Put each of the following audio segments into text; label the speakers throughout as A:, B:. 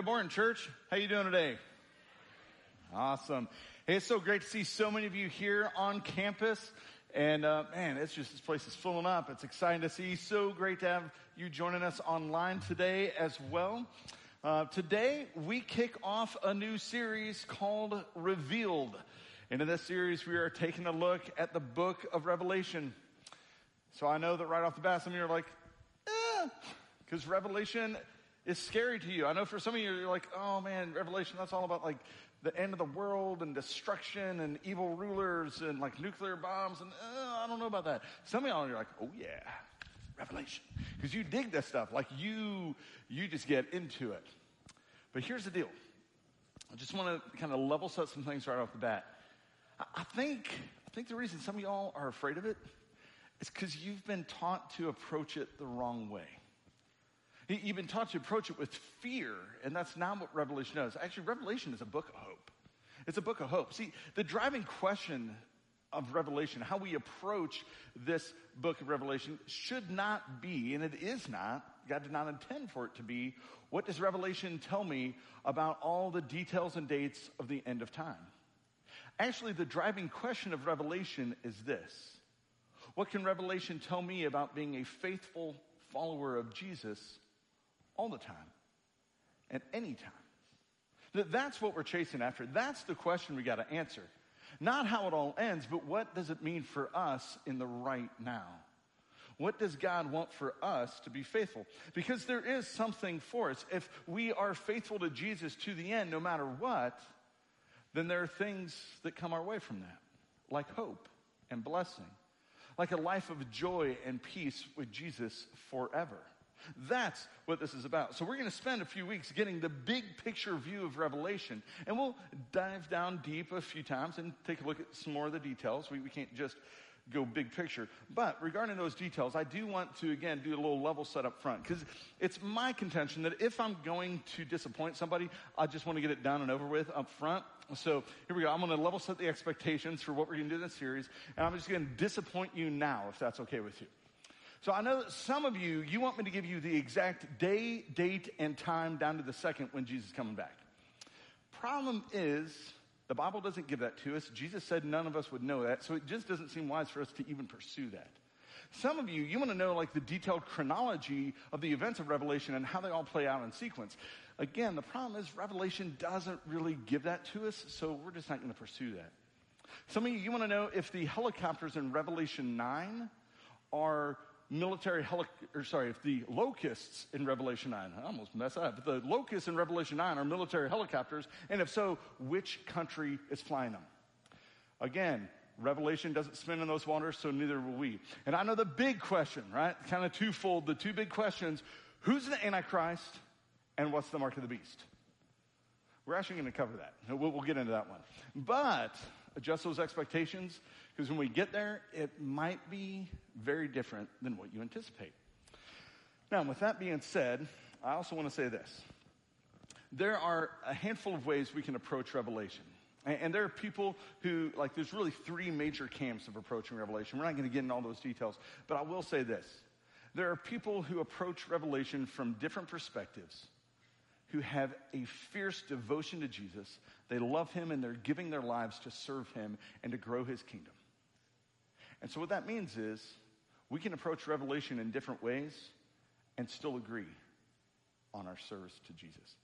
A: Good morning, church. How you doing today? Awesome. Hey, it's so great to see so many of you here on campus. And uh, man, it's just this place is filling up. It's exciting to see. So great to have you joining us online today as well. Uh, today we kick off a new series called Revealed. And in this series, we are taking a look at the book of Revelation. So I know that right off the bat, some of you are like, eh, because Revelation is scary to you. I know for some of you, you're like, oh man, Revelation, that's all about like the end of the world and destruction and evil rulers and like nuclear bombs and uh, I don't know about that. Some of y'all are like, oh yeah, Revelation. Because you dig this stuff. Like you, you just get into it. But here's the deal. I just want to kind of level set some things right off the bat. I, I think, I think the reason some of y'all are afraid of it is because you've been taught to approach it the wrong way. You've been taught to approach it with fear, and that's not what Revelation is. Actually, Revelation is a book of hope. It's a book of hope. See, the driving question of Revelation, how we approach this book of Revelation, should not be, and it is not, God did not intend for it to be, what does Revelation tell me about all the details and dates of the end of time? Actually, the driving question of Revelation is this What can Revelation tell me about being a faithful follower of Jesus all the time at any time. That that's what we're chasing after. That's the question we got to answer. Not how it all ends, but what does it mean for us in the right now? What does God want for us to be faithful? Because there is something for us. If we are faithful to Jesus to the end, no matter what, then there are things that come our way from that, like hope and blessing, like a life of joy and peace with Jesus forever. That's what this is about. So we're going to spend a few weeks getting the big picture view of Revelation, and we'll dive down deep a few times and take a look at some more of the details. We, we can't just go big picture. But regarding those details, I do want to, again, do a little level set up front, because it's my contention that if I'm going to disappoint somebody, I just want to get it done and over with up front. So here we go. I'm going to level set the expectations for what we're going to do in this series, and I'm just going to disappoint you now, if that's okay with you. So I know that some of you, you want me to give you the exact day, date, and time down to the second when Jesus is coming back. Problem is, the Bible doesn't give that to us. Jesus said none of us would know that, so it just doesn't seem wise for us to even pursue that. Some of you, you want to know like the detailed chronology of the events of Revelation and how they all play out in sequence. Again, the problem is Revelation doesn't really give that to us, so we're just not going to pursue that. Some of you, you want to know if the helicopters in Revelation 9 are military heli- or sorry, if the locusts in Revelation 9, I almost mess up, but the locusts in Revelation 9 are military helicopters, and if so, which country is flying them? Again, Revelation doesn't spin in those waters, so neither will we. And I know the big question, right? Kind of twofold, the two big questions. Who's the Antichrist and what's the mark of the beast? We're actually going to cover that. We'll, we'll get into that one. But adjust those expectations because when we get there, it might be very different than what you anticipate. Now, with that being said, I also want to say this. There are a handful of ways we can approach Revelation. And, there are people who, like, there's really three major camps of approaching Revelation. We're not going to get into all those details, but I will say this. There are people who approach Revelation from different perspectives, who have a fierce devotion to Jesus. They love him and they're giving their lives to serve him and to grow his kingdom. And so what that means is we can approach Revelation in different ways and still agree on our service to Jesus.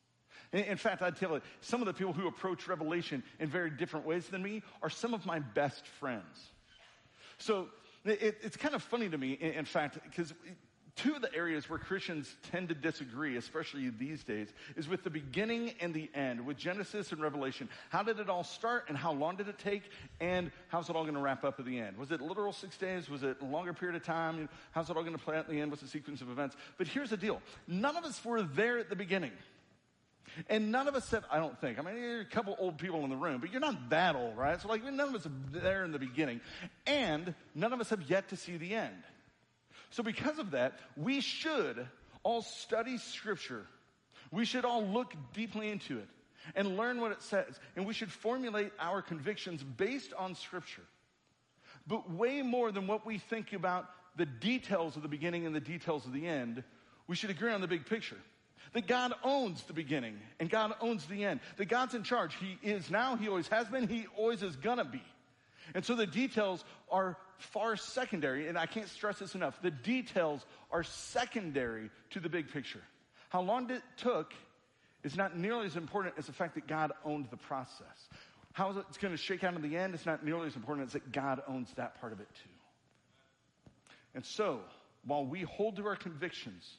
A: In fact, I'd tell you, some of the people who approach Revelation in very different ways than me are some of my best friends. So it, it's kind of funny to me, in fact, because two of the areas where Christians tend to disagree, especially these days, is with the beginning and the end, with Genesis and Revelation. How did it all start and how long did it take and how's it all going to wrap up at the end? Was it literal six days? Was it a longer period of time? How's it all going to play out at the end? What's the sequence of events? But here's the deal. None of us were there at the beginning. And none of us said, I don't think. I mean, there are a couple old people in the room, but you're not that old, right? So like, none of us are there in the beginning. And none of us have yet to see the end. So, because of that, we should all study Scripture. We should all look deeply into it and learn what it says. And we should formulate our convictions based on Scripture. But way more than what we think about the details of the beginning and the details of the end, we should agree on the big picture. That God owns the beginning and God owns the end. That God's in charge. He is now, He always has been, He always is gonna be. And so the details are far secondary, and I can't stress this enough. The details are secondary to the big picture. How long it took is not nearly as important as the fact that God owned the process. How it's going to shake out in the end is not nearly as important as that God owns that part of it too. And so, while we hold to our convictions,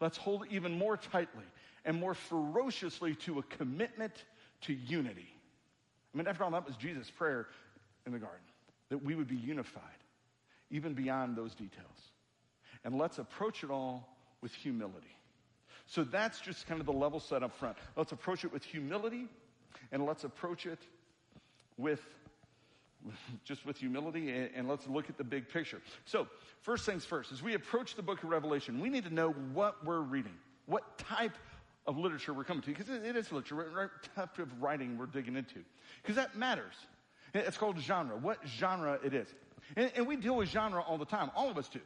A: let's hold even more tightly and more ferociously to a commitment to unity. I mean, after all, that was Jesus' prayer in the garden, that we would be unified, even beyond those details. And let's approach it all with humility. So that's just kind of the level set up front. Let's approach it with humility, and let's approach it with just with humility and, and, let's look at the big picture. So, first things first, as we approach the book of Revelation, we need to know what we're reading, what type of literature we're coming to, because it, it is literature, type of writing we're digging into, because that matters. It's called genre, what genre it is. And, and, we deal with genre all the time, all of us do.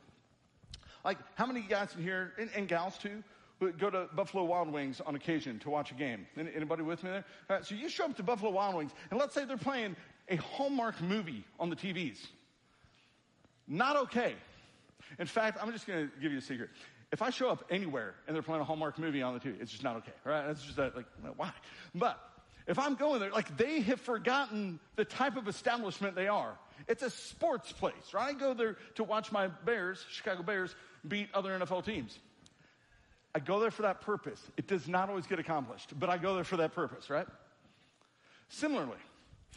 A: Like, how many guys in here, and, and gals too, go to Buffalo Wild Wings on occasion to watch a game. Anybody with me there? Right, so you show up to Buffalo Wild Wings, and let's say they're playing a Hallmark movie on the TVs. Not okay. In fact, I'm just going to give you a secret. If I show up anywhere and they're playing a Hallmark movie on the TV, it's just not okay, right? It's just that, like, why? But if I'm going there, like, they have forgotten the type of establishment they are. It's a sports place, right? I go there to watch my Bears, Chicago Bears, beat other NFL teams. I go there for that purpose. It does not always get accomplished, but I go there for that purpose, right? Similarly,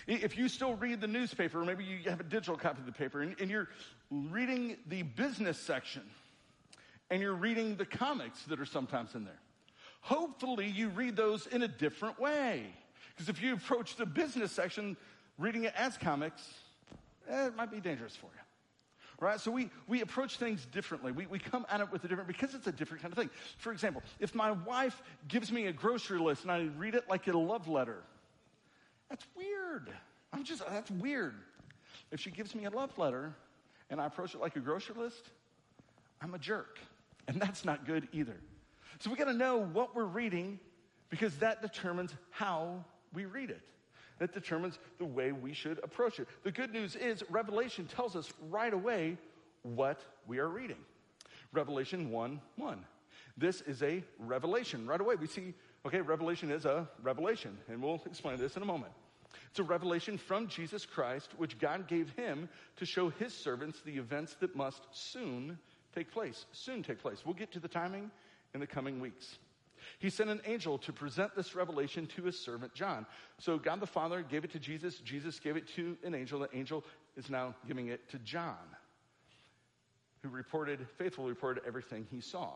A: if you still read the newspaper, or maybe you have a digital copy of the paper, and, and you're reading the business section, and you're reading the comics that are sometimes in there, hopefully you read those in a different way. Because if you approach the business section reading it as comics, eh, it might be dangerous for you right? So we, we approach things differently. We, we come at it with a different, because it's a different kind of thing. For example, if my wife gives me a grocery list and I read it like a love letter, that's weird. I'm just, that's weird. If she gives me a love letter and I approach it like a grocery list, I'm a jerk. And that's not good either. So we got to know what we're reading because that determines how we read it that determines the way we should approach it. The good news is Revelation tells us right away what we are reading. Revelation 1 1. This is a revelation. Right away, we see, okay, revelation is a revelation, and we'll explain this in a moment. It's a revelation from Jesus Christ, which God gave him to show his servants the events that must soon take place. Soon take place. We'll get to the timing in the coming weeks. He sent an angel to present this revelation to his servant John. So God the Father gave it to Jesus. Jesus gave it to an angel. The angel is now giving it to John, who reported, faithfully reported everything he saw.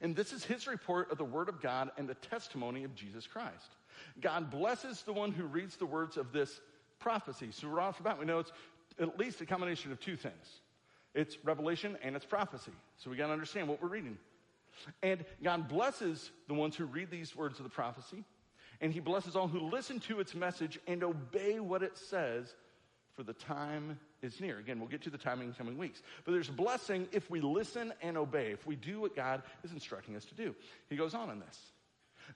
A: And this is his report of the word of God and the testimony of Jesus Christ. God blesses the one who reads the words of this prophecy. So right off the bat, we know it's at least a combination of two things. It's revelation and it's prophecy. So we got to understand what we're reading. And God blesses the ones who read these words of the prophecy, and He blesses all who listen to its message and obey what it says, for the time is near. Again, we'll get to the timing in coming weeks. But there's blessing if we listen and obey, if we do what God is instructing us to do. He goes on in this.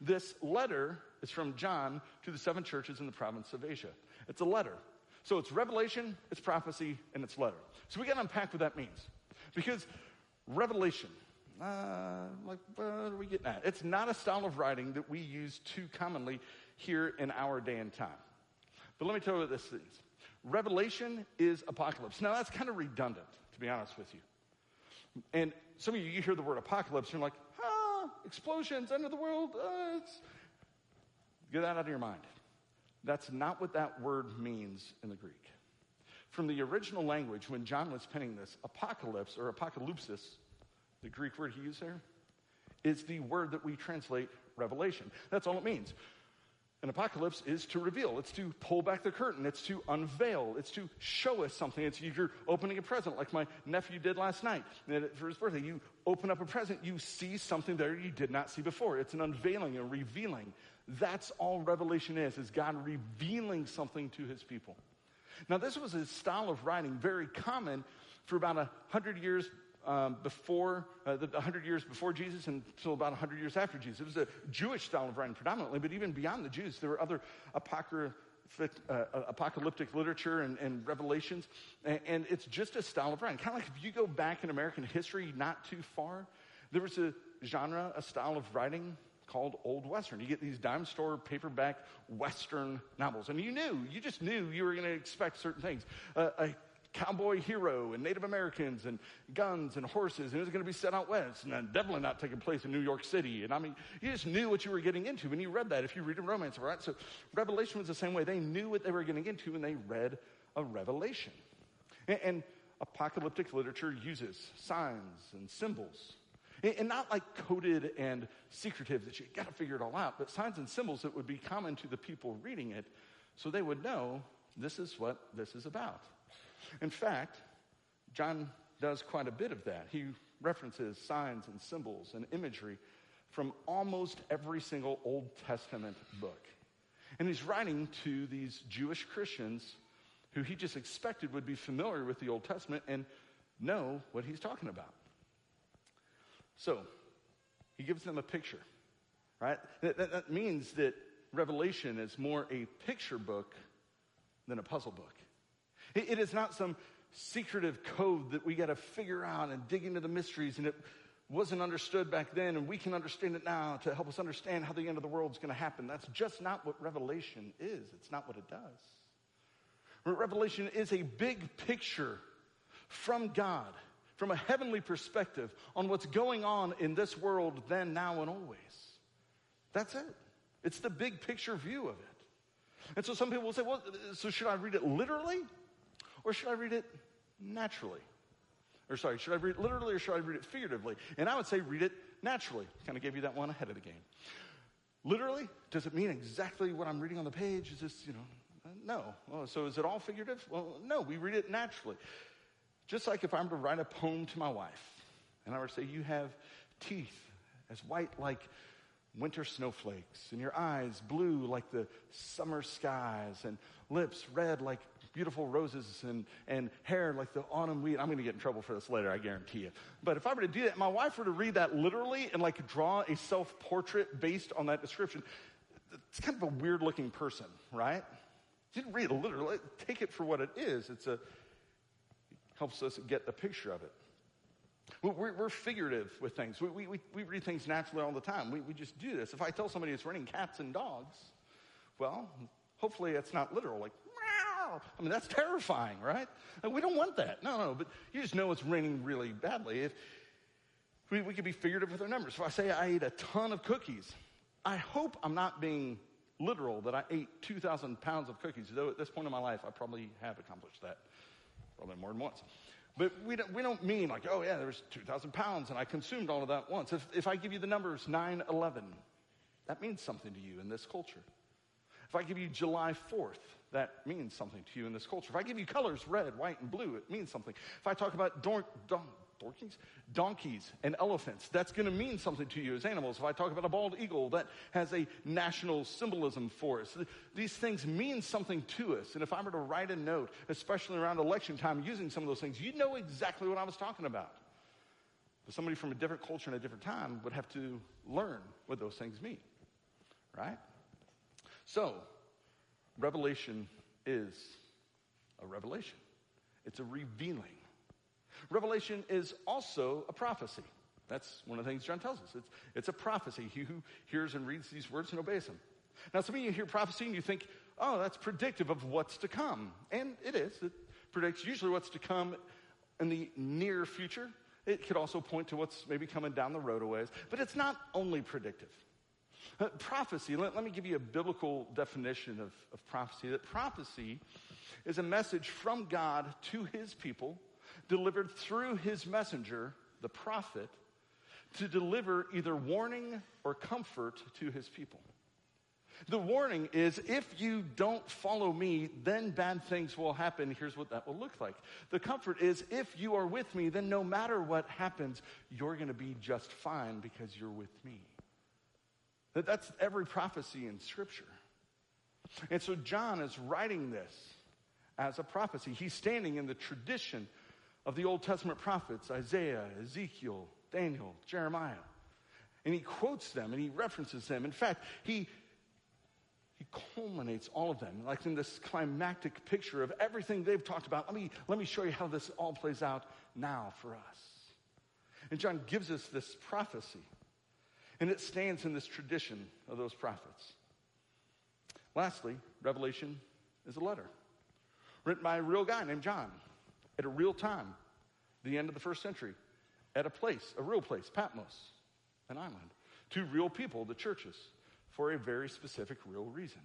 A: This letter is from John to the seven churches in the province of Asia. It's a letter. So it's revelation, it's prophecy, and it's letter. So we got to unpack what that means. Because revelation, uh, like, what are we getting at? It's not a style of writing that we use too commonly here in our day and time. But let me tell you what this is. Revelation is apocalypse. Now, that's kind of redundant, to be honest with you. And some of you, you hear the word apocalypse, and you're like, ah, explosions, end of the world. Uh, Get that out of your mind. That's not what that word means in the Greek. From the original language, when John was penning this, apocalypse or apocalypsis the Greek word he used there is the word that we translate revelation. That's all it means. An apocalypse is to reveal. It's to pull back the curtain. It's to unveil. It's to show us something. It's you're opening a present like my nephew did last night for his birthday. You open up a present. You see something there you did not see before. It's an unveiling, a revealing. That's all revelation is, is God revealing something to his people. Now, this was a style of writing very common for about a hundred years um, before, uh, the 100 years before Jesus until about 100 years after Jesus. It was a Jewish style of writing predominantly, but even beyond the Jews, there were other apocryphal uh, apocalyptic literature and, and revelations, and, and, it's just a style of writing. Kind of like if you go back in American history not too far, there was a genre, a style of writing called Old Western. You get these dime store paperback Western novels, and you knew, you just knew you were going to expect certain things. Uh, a cowboy hero and Native Americans and guns and horses, and it was going to be set out west, and definitely not taking place in New York City. And I mean, you just knew what you were getting into when you read that. If you read a romance, right? So Revelation was the same way. They knew what they were getting into, and they read a revelation. And, and apocalyptic literature uses signs and symbols. And, and not like coded and secretive that you got to figure it all out, but signs and symbols that would be common to the people reading it so they would know this is what this is about. In fact, John does quite a bit of that. He references signs and symbols and imagery from almost every single Old Testament book. And he's writing to these Jewish Christians who he just expected would be familiar with the Old Testament and know what he's talking about. So, he gives them a picture, right? That, that, that means that Revelation is more a picture book than a puzzle book. It is not some secretive code that we got to figure out and dig into the mysteries and it wasn't understood back then and we can understand it now to help us understand how the end of the world is going to happen. That's just not what Revelation is. It's not what it does. Revelation is a big picture from God, from a heavenly perspective on what's going on in this world then, now, and always. That's it. It's the big picture view of it. And so some people will say, well, uh, so should I read it literally? Or should I read it naturally? Or sorry, should I read it literally or should I read it figuratively? And I would say read it naturally. Kind of gave you that one ahead of the game. Literally, does it mean exactly what I'm reading on the page? Is this, you know, no. So is it all figurative? Well, no, we read it naturally. Just like if I'm to write a poem to my wife, and I were to say, You have teeth as white like winter snowflakes, and your eyes blue like the summer skies, and lips red like beautiful roses and, and hair like the autumn wheat. I'm going to get in trouble for this later, I guarantee you. But if I were to do that, my wife were to read that literally and like draw a self portrait based on that description, it's kind of a weird looking person, right? You didn't read it literally. Take it for what it is. It's a, it helps us get the picture of it. We're, we're, figurative with things. We, we, we read things naturally all the time. We, we just do this. If I tell somebody it's raining cats and dogs, well, hopefully it's not literal, like I mean, that's terrifying, right? Like, we don't want that. No, no, but you just know it's raining really badly. If we, we could be figurative with our numbers. If I say I ate a ton of cookies, I hope I'm not being literal that I ate 2,000 pounds of cookies, though at this point in my life, I probably have accomplished that, probably more than once. But we don't, we don't mean like, oh yeah, there's 2,000 pounds and I consumed all of that once. If, if I give you the numbers 9 11, that means something to you in this culture. If I give you July 4th, that means something to you in this culture. If I give you colors, red, white, and blue, it means something. If I talk about don- don- dorkies? donkeys and elephants, that's going to mean something to you as animals. If I talk about a bald eagle, that has a national symbolism for us. These things mean something to us. And if I were to write a note, especially around election time, using some of those things, you'd know exactly what I was talking about. But somebody from a different culture and a different time would have to learn what those things mean, right? So, revelation is a revelation, it's a revealing. Revelation is also a prophecy. That's one of the things John tells us. It's, it's a prophecy. He who hears and reads these words and obeys them. Now, some of you hear prophecy and you think, oh, that's predictive of what's to come. And it is. It predicts usually what's to come in the near future. It could also point to what's maybe coming down the road a ways. But it's not only predictive. Uh, prophecy, let, let, me give you a biblical definition of, of prophecy. That prophecy is a message from God to his people, delivered through his messenger, the prophet, to deliver either warning or comfort to his people. The warning is if you don't follow me, then bad things will happen. Here's what that will look like. The comfort is if you are with me, then no matter what happens, you're going to be just fine because you're with me. That that's every prophecy in Scripture. And so John is writing this as a prophecy. He's standing in the tradition of the Old Testament prophets Isaiah, Ezekiel, Daniel, Jeremiah. And he quotes them and he references them. In fact, he, he culminates all of them, like in this climactic picture of everything they've talked about. Let me, let me show you how this all plays out now for us. And John gives us this prophecy, and it stands in this tradition of those prophets. Lastly, Revelation is a letter written by a real guy named John at a real time, the end of the first century, at a place, a real place, Patmos, an island, to real people, the churches, for a very specific, real reason.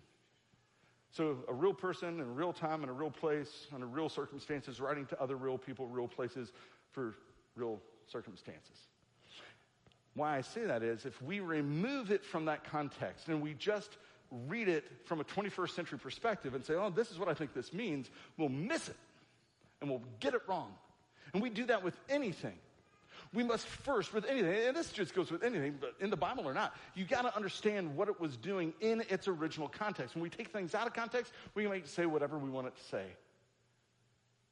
A: So, a real person in real time, in a real place, under real circumstances, writing to other real people, real places for real circumstances. Why I say that is if we remove it from that context and we just read it from a 21st century perspective and say, oh, this is what I think this means, we'll miss it and we'll get it wrong. And we do that with anything. We must first, with anything, and this just goes with anything, but in the Bible or not, you got to understand what it was doing in its original context. When we take things out of context, we can make it say whatever we want it to say.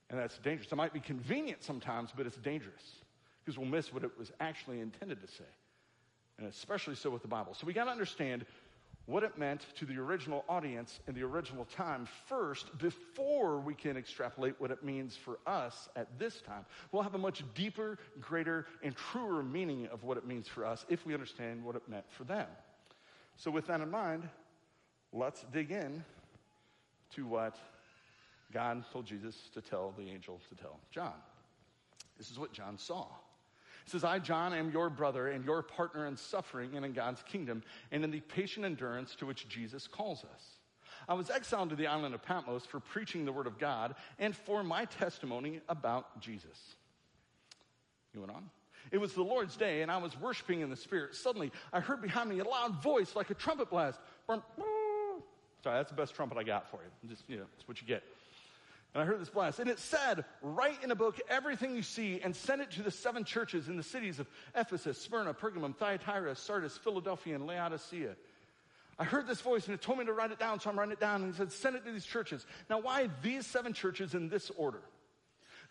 A: And that's dangerous. It might be convenient sometimes, but it's dangerous because we'll miss what it was actually intended to say. And especially so with the Bible. So we got to understand what it meant to the original audience in the original time first before we can extrapolate what it means for us at this time. We'll have a much deeper, greater, and truer meaning of what it means for us if we understand what it meant for them. So, with that in mind, let's dig in to what God told Jesus to tell the angel to tell John. This is what John saw. Says, I, John, am your brother and your partner in suffering and in God's kingdom and in the patient endurance to which Jesus calls us. I was exiled to the island of Patmos for preaching the word of God and for my testimony about Jesus. He went on. It was the Lord's day, and I was worshiping in the Spirit. Suddenly, I heard behind me a loud voice like a trumpet blast. Sorry, that's the best trumpet I got for you. Just, you know, that's what you get. And I heard this blast. And it said, Write in a book everything you see and send it to the seven churches in the cities of Ephesus, Smyrna, Pergamum, Thyatira, Sardis, Philadelphia, and Laodicea. I heard this voice and it told me to write it down, so I'm writing it down. And he said, Send it to these churches. Now, why these seven churches in this order?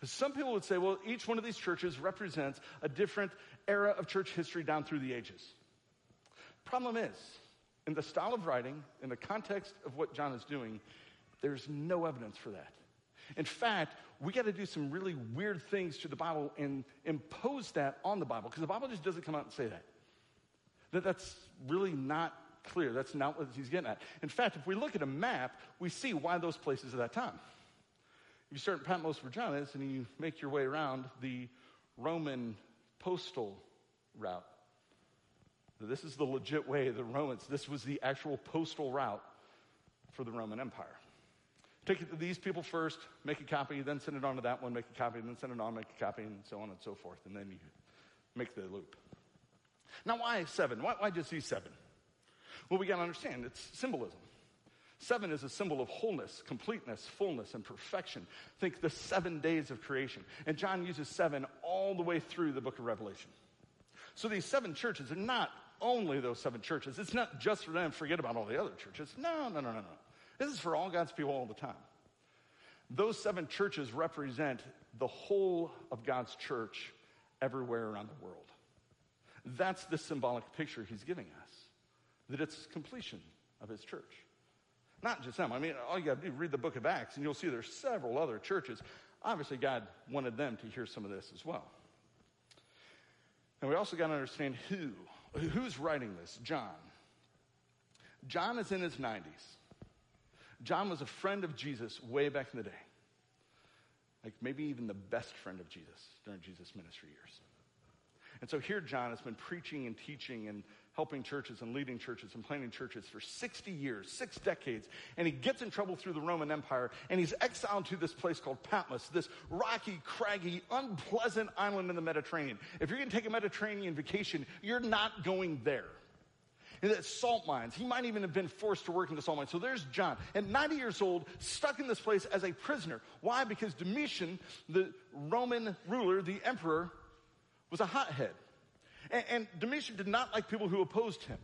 A: Some people would say, well, each one of these churches represents a different era of church history down through the ages. Problem is, in the style of writing, in the context of what John is doing, there's no evidence for that. In fact, we got to do some really weird things to the Bible and impose that on the Bible because the Bible just doesn't come out and say that. that. That's really not clear. That's not what he's getting at. In fact, if we look at a map, we see why those places at that time. If you start in Patmos, John and you make your way around the Roman postal route. This is the legit way, the Romans, this was the actual postal route for the Roman Empire. Take it to these people first, make a copy, then send it on to that one, make a copy, then send it on, make a copy, and so on and so forth. And then you make the loop. Now, why seven? Why, why just these seven? Well, we got to understand it's symbolism. Seven is a symbol of wholeness, completeness, fullness, and perfection. Think the seven days of creation. And John uses seven all the way through the book of Revelation. So these seven churches are not only those seven churches. It's not just for them, forget about all the other churches. No, no, no, no, no. This is for all God's people all the time. Those seven churches represent the whole of God's church everywhere around the world. That's the symbolic picture he's giving us that it's completion of his church. Not just them. I mean, all you got to do read the book of Acts, and you'll see there's several other churches. Obviously, God wanted them to hear some of this as well. And we also got to understand who. Who's writing this? John. John is in his 90s. John was a friend of Jesus way back in the day. Like maybe even the best friend of Jesus during Jesus' ministry years. And so here John has been preaching and teaching and helping churches and leading churches and planting churches for 60 years, six decades. And he gets in trouble through the Roman Empire and he's exiled to this place called Patmos, this rocky, craggy, unpleasant island in the Mediterranean. If you're going to take a Mediterranean vacation, you're not going there salt mines. He might even have been forced to work in the salt mines. So there's John, at 90 years old, stuck in this place as a prisoner. Why? Because Domitian, the Roman ruler, the emperor, was a hothead. And, and Domitian did not like people who opposed him.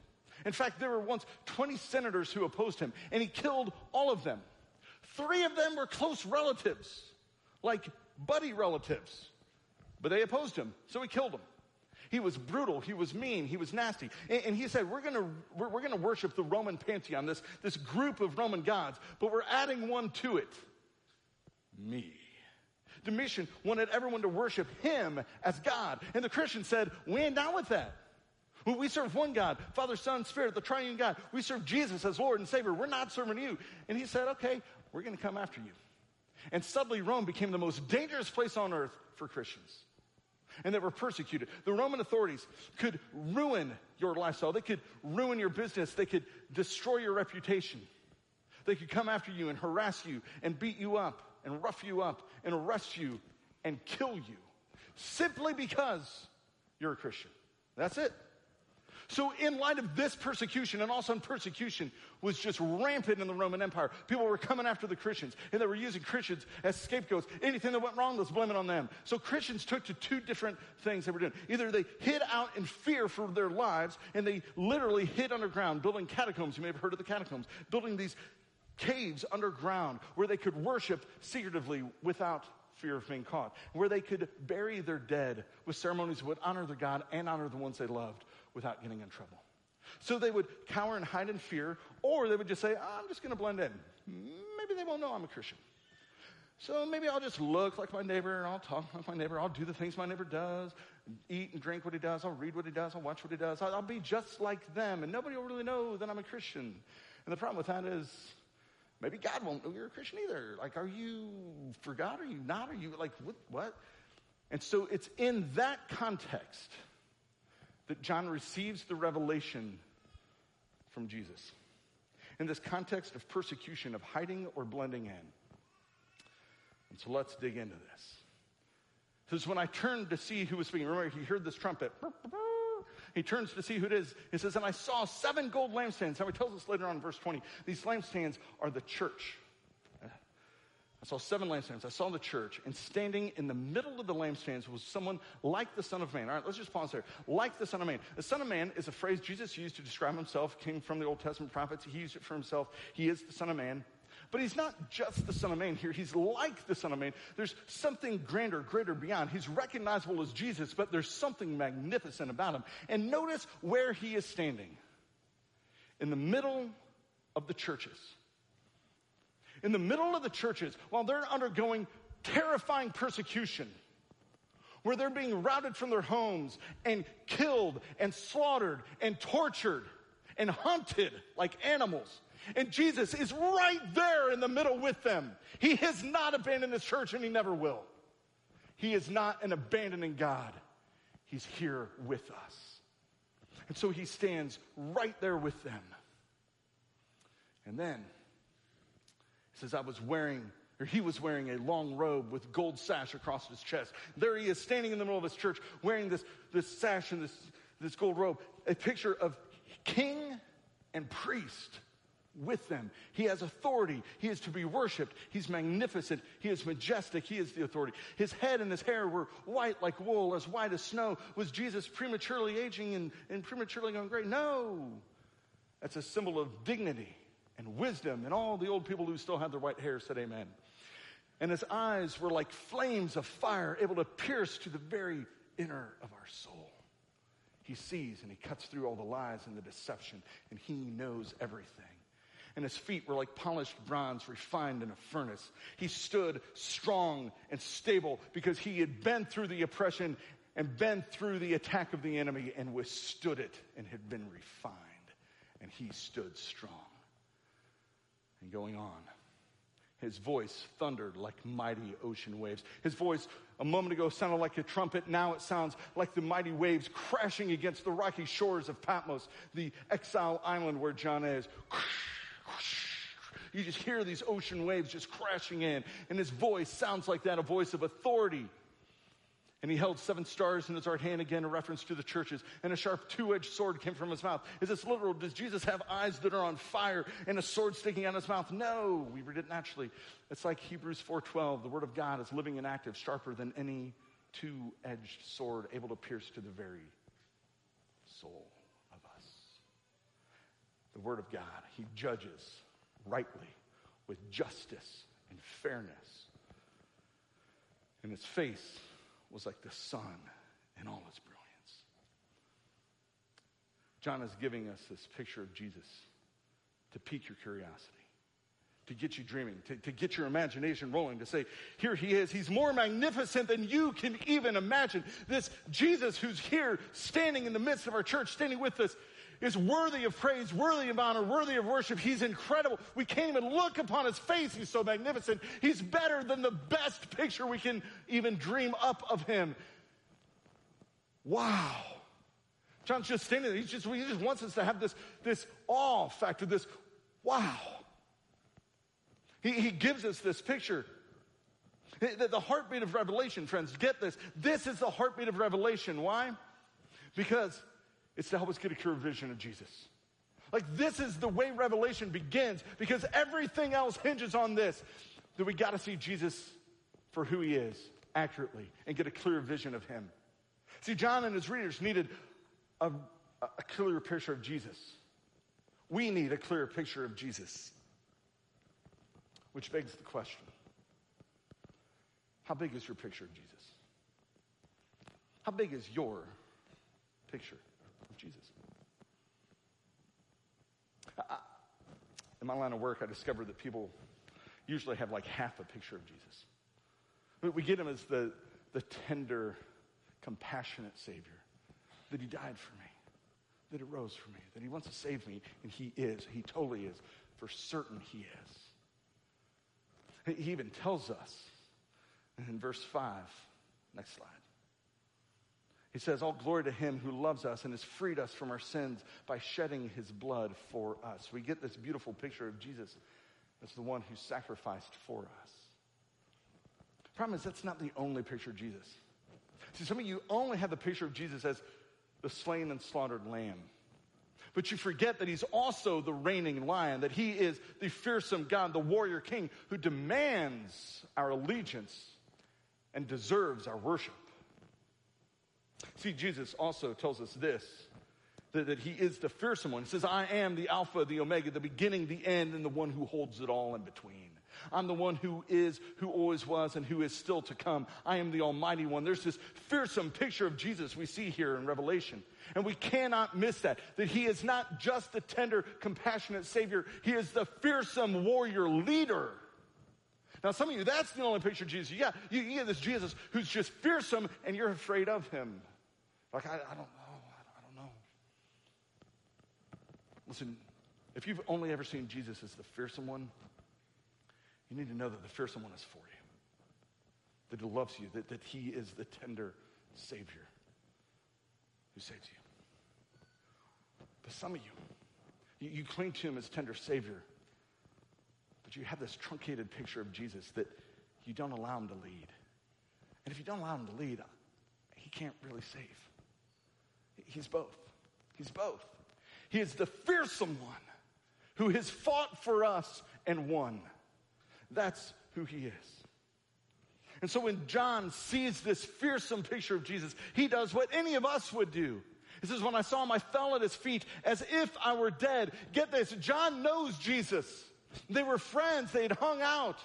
A: In fact, there were once 20 senators who opposed him, and he killed all of them. Three of them were close relatives, like buddy relatives. But they opposed him, so he killed him. He was brutal. He was mean. He was nasty. And, and he said, we're going we're, we're, gonna worship the Roman pantheon, this, this group of Roman gods, but we're adding one to it me. Domitian wanted everyone to worship him as God. And the Christians said, we ain't down with that. We serve one God, Father, Son, Spirit, the triune God. We serve Jesus as Lord and Savior. We're not serving you. And he said, okay, we're going to come after you. And suddenly Rome became the most dangerous place on earth for Christians and that were persecuted. The Roman authorities could ruin your lifestyle. They could ruin your business. They could destroy your reputation. They could come after you and harass you and beat you up and rough you up and arrest you and kill you simply because you're a Christian. That's it. So, in light of this persecution, and also persecution was just rampant in the Roman Empire. People were coming after the Christians, and they were using Christians as scapegoats. Anything that went wrong, let's blame it on them. So, Christians took to two different things they were doing. Either they hid out in fear for their lives, and they literally hid underground, building catacombs. You may have heard of the catacombs, building these caves underground where they could worship secretively without fear of being caught, where they could bury their dead with ceremonies that would honor their God and honor the ones they loved without getting in trouble. So they would cower and hide in fear, or they would just say, I'm just going to blend in. Maybe they won't know I'm a Christian. So maybe I'll just look like my neighbor and I'll talk like my neighbor. I'll do the things my neighbor does, eat and drink what he does. I'll read what he does. I'll watch what he does. I'll, be just like them, and nobody will really know that I'm a Christian. And the problem with that is maybe God won't know you're a Christian either. Like, are you for God? Are you not? Are you like, what? what? And so it's in that context that John receives the revelation from Jesus. In this context of persecution, of hiding or blending in. And so let's dig into this. Because when I turned to see who was speaking, remember he heard this trumpet. He turns to see who it is. He says, And I saw seven gold lampstands. Now he tells us later on in verse 20, these lampstands are the church. I saw seven lampstands. I saw the church, and standing in the middle of the lampstands was someone like the Son of Man. All right, let's just pause there. Like the Son of Man. The Son of Man is a phrase Jesus used to describe himself, came from the Old Testament prophets. He used it for himself. He is the Son of Man. But he's not just the Son of Man here. He's like the Son of Man. There's something grander, greater beyond. He's recognizable as Jesus, but there's something magnificent about him. And notice where he is standing in the middle of the churches in the middle of the churches while they're undergoing terrifying persecution, where they're being routed from their homes and killed and slaughtered and tortured and hunted like animals. And Jesus is right there in the middle with them. He has not abandoned his church and he never will. He is not an abandoning God. He's here with us. And so he stands right there with them. And then says, I was wearing, or he was wearing a long robe with gold sash across his chest. There he is standing in the middle of his church wearing this, this sash and this, this gold robe, a picture of king and priest with them. He has authority. He is to be worshiped. He's magnificent. He is majestic. He is the authority. His head and his hair were white like wool, as white as snow. Was Jesus prematurely aging and, and prematurely going gray? No. That's a symbol of dignity and wisdom, and all the old people who still had their white hair said amen. And his eyes were like flames of fire, able to pierce to the very inner of our soul. He sees and he cuts through all the lies and the deception, and he knows everything. And his feet were like polished bronze refined in a furnace. He stood strong and stable because he had been through the oppression and been through the attack of the enemy and withstood it and had been refined. And he stood strong and going on. His voice thundered like mighty ocean waves. His voice a moment ago sounded like a trumpet. Now it sounds like the mighty waves crashing against the rocky shores of Patmos, the exile island where John is. You just hear these ocean waves just crashing in, and his voice sounds like that a voice of authority and he held seven stars in his right hand, again, a reference to the churches. And a sharp two edged sword came from his mouth. Is this literal? Does Jesus have eyes that are on fire and a sword sticking out of his mouth? No, we read it naturally. It's like Hebrews 4.12. The word of God is living and active, sharper than any two edged sword, able to pierce to the very soul of us. The word of God, he judges rightly with justice and fairness. And his face was like the sun in all its brilliance. John is giving us this picture of Jesus to pique your curiosity, to get you dreaming, to, to get your imagination rolling, to say, here he is. He's more magnificent than you can even imagine. This Jesus who's here standing in the midst of our church, standing with us, is worthy of praise, worthy of honor, worthy of worship. He's incredible. We can't even look upon his face. He's so magnificent. He's better than the best picture we can even dream up of him. Wow. John's just standing there. Just, he just wants us to have this, this awe factor, this wow. He, he gives us this picture. The heartbeat of Revelation, friends, get this. This is the heartbeat of Revelation. Why? Because it's to help us get a clear vision of Jesus. Like, this is the way Revelation begins because everything else hinges on this that we got to see Jesus for who he is accurately and get a clear vision of him. See, John and his readers needed a, a clear picture of Jesus. We need a clear picture of Jesus. Which begs the question How big is your picture of Jesus? How big is your picture Jesus? I, in my line of work, I discovered that people usually have like half a picture of Jesus. We get him as the, the tender, compassionate Savior that he died for me, that he rose for me, that he wants to save me, and he is. He totally is. For certain, he is. He even tells us in verse 5, next slide. He says, All glory to him who loves us and has freed us from our sins by shedding his blood for us. We get this beautiful picture of Jesus as the one who sacrificed for us. The problem is, that's not the only picture of Jesus. See, some of you only have the picture of Jesus as the slain and slaughtered lamb. But you forget that he's also the reigning lion, that he is the fearsome God, the warrior king who demands our allegiance and deserves our worship. See, Jesus also tells us this that, that, he is the fearsome one. He says, I am the Alpha, the Omega, the beginning, the end, and the one who holds it all in between. I'm the one who is, who always was, and who is still to come. I am the Almighty One. There's this fearsome picture of Jesus we see here in Revelation. And we cannot miss that, that he is not just the tender, compassionate Savior, he is the fearsome warrior leader. Now, some of you, that's the only picture of Jesus. Yeah, you, you get this Jesus who's just fearsome and you're afraid of him. Like, I, I don't know. I don't know. Listen, if you've only ever seen Jesus as the fearsome one, you need to know that the fearsome one is for you, that he loves you, that, that he is the tender Savior who saves you. But some of you, you, you cling to him as tender Savior, but you have this truncated picture of Jesus that you don't allow him to lead. And if you don't allow him to lead, he can't really save. He's both. He's both. He is the fearsome one who has fought for us and won. That's who he is. And so when John sees this fearsome picture of Jesus, he does what any of us would do. He says, When I saw him, I fell at his feet as if I were dead. Get this, John knows Jesus. They were friends, they'd hung out.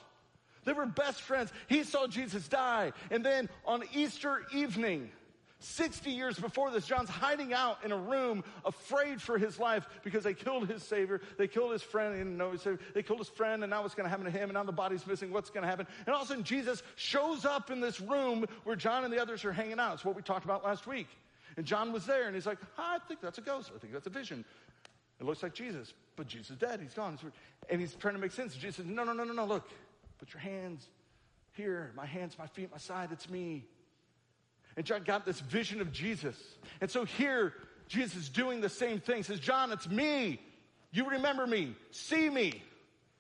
A: They were best friends. He saw Jesus die. And then on Easter evening, 60 years before this, John's hiding out in a room afraid for his life because they killed his Savior. They killed his friend. Savior. They killed his friend, and now what's going to happen to him? And now the body's missing. What's going to happen? And all of a sudden, Jesus shows up in this room where John and the others are hanging out. It's what we talked about last week. And John was there, and he's like, I think that's a ghost. I think that's a vision. It looks like Jesus, but Jesus is dead. He's gone. And he's trying to make sense. Jesus says, No, no, no, no, no. Look, put your hands here. My hands, my feet, my side. It's me. And John got this vision of Jesus. And so here, Jesus is doing the same thing. Says, John, it's me. You remember me. See me,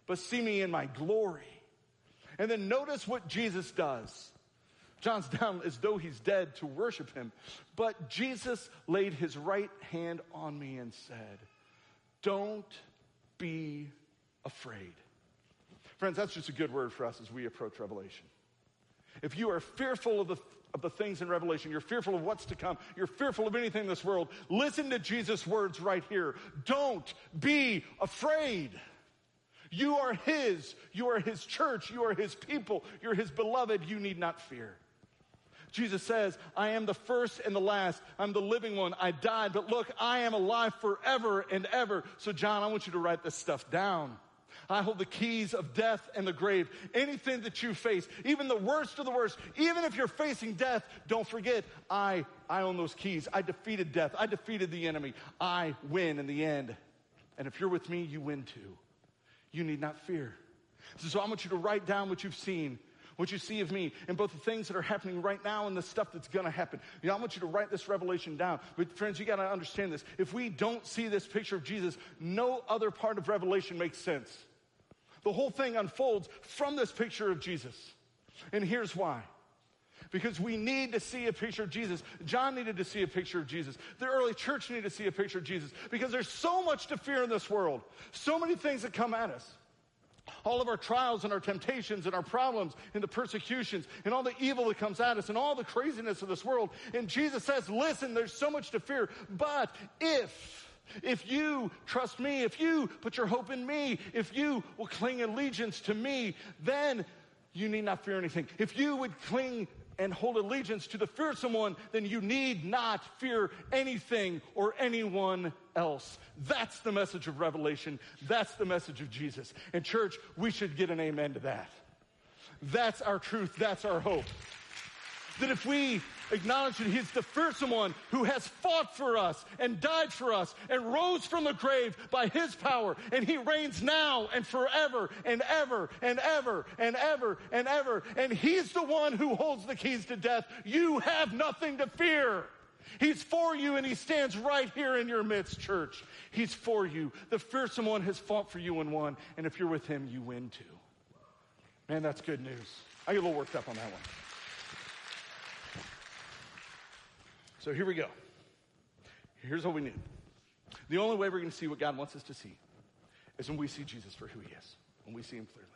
A: but see me in my glory. And then notice what Jesus does. John's down as though he's dead to worship him. But Jesus laid his right hand on me and said, Don't be afraid. Friends, that's just a good word for us as we approach Revelation. If you are fearful of the of the things in Revelation. You're fearful of what's to come. You're fearful of anything in this world. Listen to Jesus' words right here. Don't be afraid. You are His. You are His church. You are His people. You're His beloved. You need not fear. Jesus says, I am the first and the last. I'm the living one. I died, but look, I am alive forever and ever. So, John, I want you to write this stuff down. I hold the keys of death and the grave. Anything that you face, even the worst of the worst, even if you're facing death, don't forget, I, I own those keys. I defeated death. I defeated the enemy. I win in the end. And if you're with me, you win too. You need not fear. So I want you to write down what you've seen what you see of me and both the things that are happening right now and the stuff that's going to happen. You know, I want you to write this revelation down. But friends, you got to understand this. If we don't see this picture of Jesus, no other part of Revelation makes sense. The whole thing unfolds from this picture of Jesus. And here's why. Because we need to see a picture of Jesus. John needed to see a picture of Jesus. The early church needed to see a picture of Jesus. Because there's so much to fear in this world. So many things that come at us all of our trials and our temptations and our problems and the persecutions and all the evil that comes at us and all the craziness of this world. And Jesus says, listen, there's so much to fear, but if if you trust me, if you put your hope in me, if you will cling allegiance to me, then you need not fear anything. If you would cling and hold allegiance to the fearsome one, then you need not fear anything or anyone else. That's the message of Revelation. That's the message of Jesus. And church, we should get an amen to that. That's our truth. That's our hope. That if we acknowledge that He's the fearsome one who has fought for us and died for us and rose from the grave by His power, and He reigns now and forever and ever and ever and ever and ever, and He's the one who holds the keys to death, you have nothing to fear. He's for you and he stands right here in your midst, church. He's for you. The fearsome one has fought for you and won. And if you're with him, you win too. Man, that's good news. I get a little worked up on that one. So here we go. Here's what we need. The only way we're going to see what God wants us to see is when we see Jesus for who he is, when we see him clearly.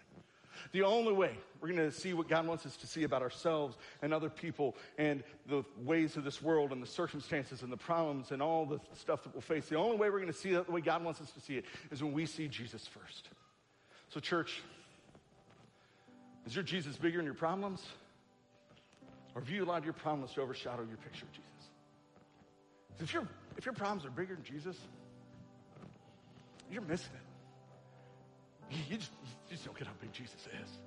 A: The only way we're going to see what God wants us to see about ourselves and other people and the ways of this world and the circumstances and the problems and all the stuff that we'll face, the only way we're going to see it the way God wants us to see it is when we see Jesus first. So, church, is your Jesus bigger than your problems? Or have you allowed your problems to overshadow your picture of Jesus? If, your if your problems are bigger than Jesus, you're missing it. You just, you just don't get how big Jesus is.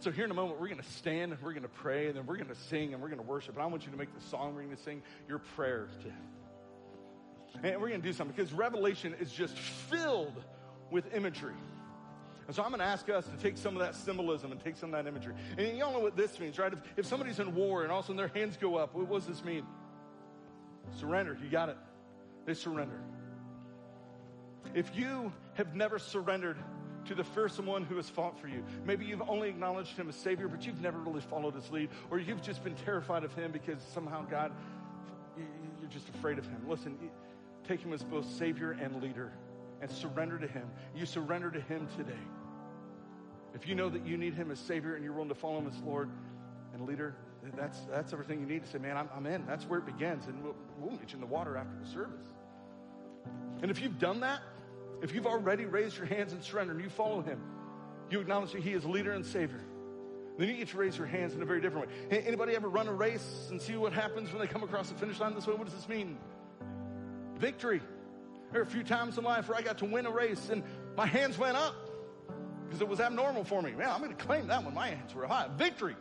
A: So here in a moment, we're going to stand, and we're going to pray, and then we're going to sing, and we're going to worship. And I want you to make the song we're going to sing your prayer to Him. And we're going to do something because Revelation is just filled with imagery. And so I'm going to ask us to take some of that symbolism and take some of that imagery. And you all know what this means, right? If, if somebody's in war and all of a sudden their hands go up, what does this mean? Surrender. You got it. They surrender. If you have never surrendered to the fearsome one who has fought for you, maybe you've only acknowledged him as Savior, but you've never really followed his lead, or you've just been terrified of him because somehow God, you're just afraid of him. Listen, take him as both Savior and leader and surrender to him. You surrender to him today. If you know that you need him as Savior and you're willing to follow him as Lord and leader, that's, that's everything you need to say, man, I'm, I'm in. That's where it begins. And we'll, we'll meet you in the water after the service. And if you've done that, if you've already raised your hands and surrendered and you follow him, you acknowledge that he is leader and savior. Then you get to raise your hands in a very different way. Anybody ever run a race and see what happens when they come across the finish line this way? What does this mean? Victory. There are a few times in life where I got to win a race and my hands went up because it was abnormal for me. Man, I'm going to claim that one. My hands were high. Victory.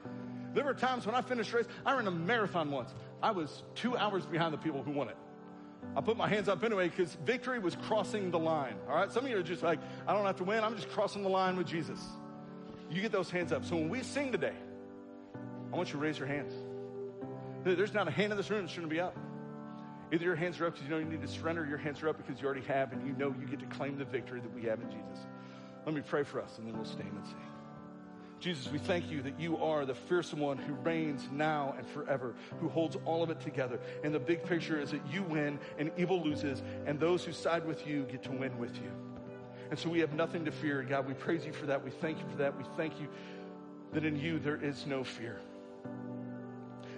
A: There were times when I finished race, I ran a marathon once. I was two hours behind the people who won it. I put my hands up anyway because victory was crossing the line. All right. Some of you are just like, I don't have to win. I'm just crossing the line with Jesus. You get those hands up. So when we sing today, I want you to raise your hands. There's not a hand in this room that shouldn't be up. Either your hands are up because you know you need to surrender, your hands are up because you already have, and you know you get to claim the victory that we have in Jesus. Let me pray for us, and then we'll stand and sing. Jesus, we thank you that you are the fearsome one who reigns now and forever, who holds all of it together. And the big picture is that you win and evil loses, and those who side with you get to win with you. And so we have nothing to fear. God, we praise you for that. We thank you for that. We thank you that in you there is no fear.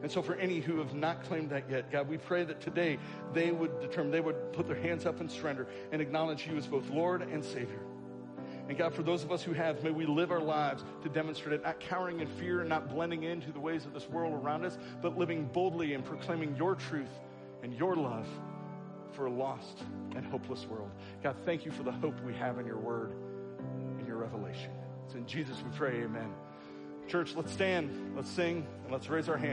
A: And so, for any who have not claimed that yet, God, we pray that today they would determine, they would put their hands up and surrender and acknowledge you as both Lord and Savior. And God, for those of us who have, may we live our lives to demonstrate it, not cowering in fear and not blending into the ways of this world around us, but living boldly and proclaiming your truth and your love for a lost and hopeless world. God, thank you for the hope we have in your word and your revelation. It's in Jesus we pray, amen. Church, let's stand, let's sing, and let's raise our hands.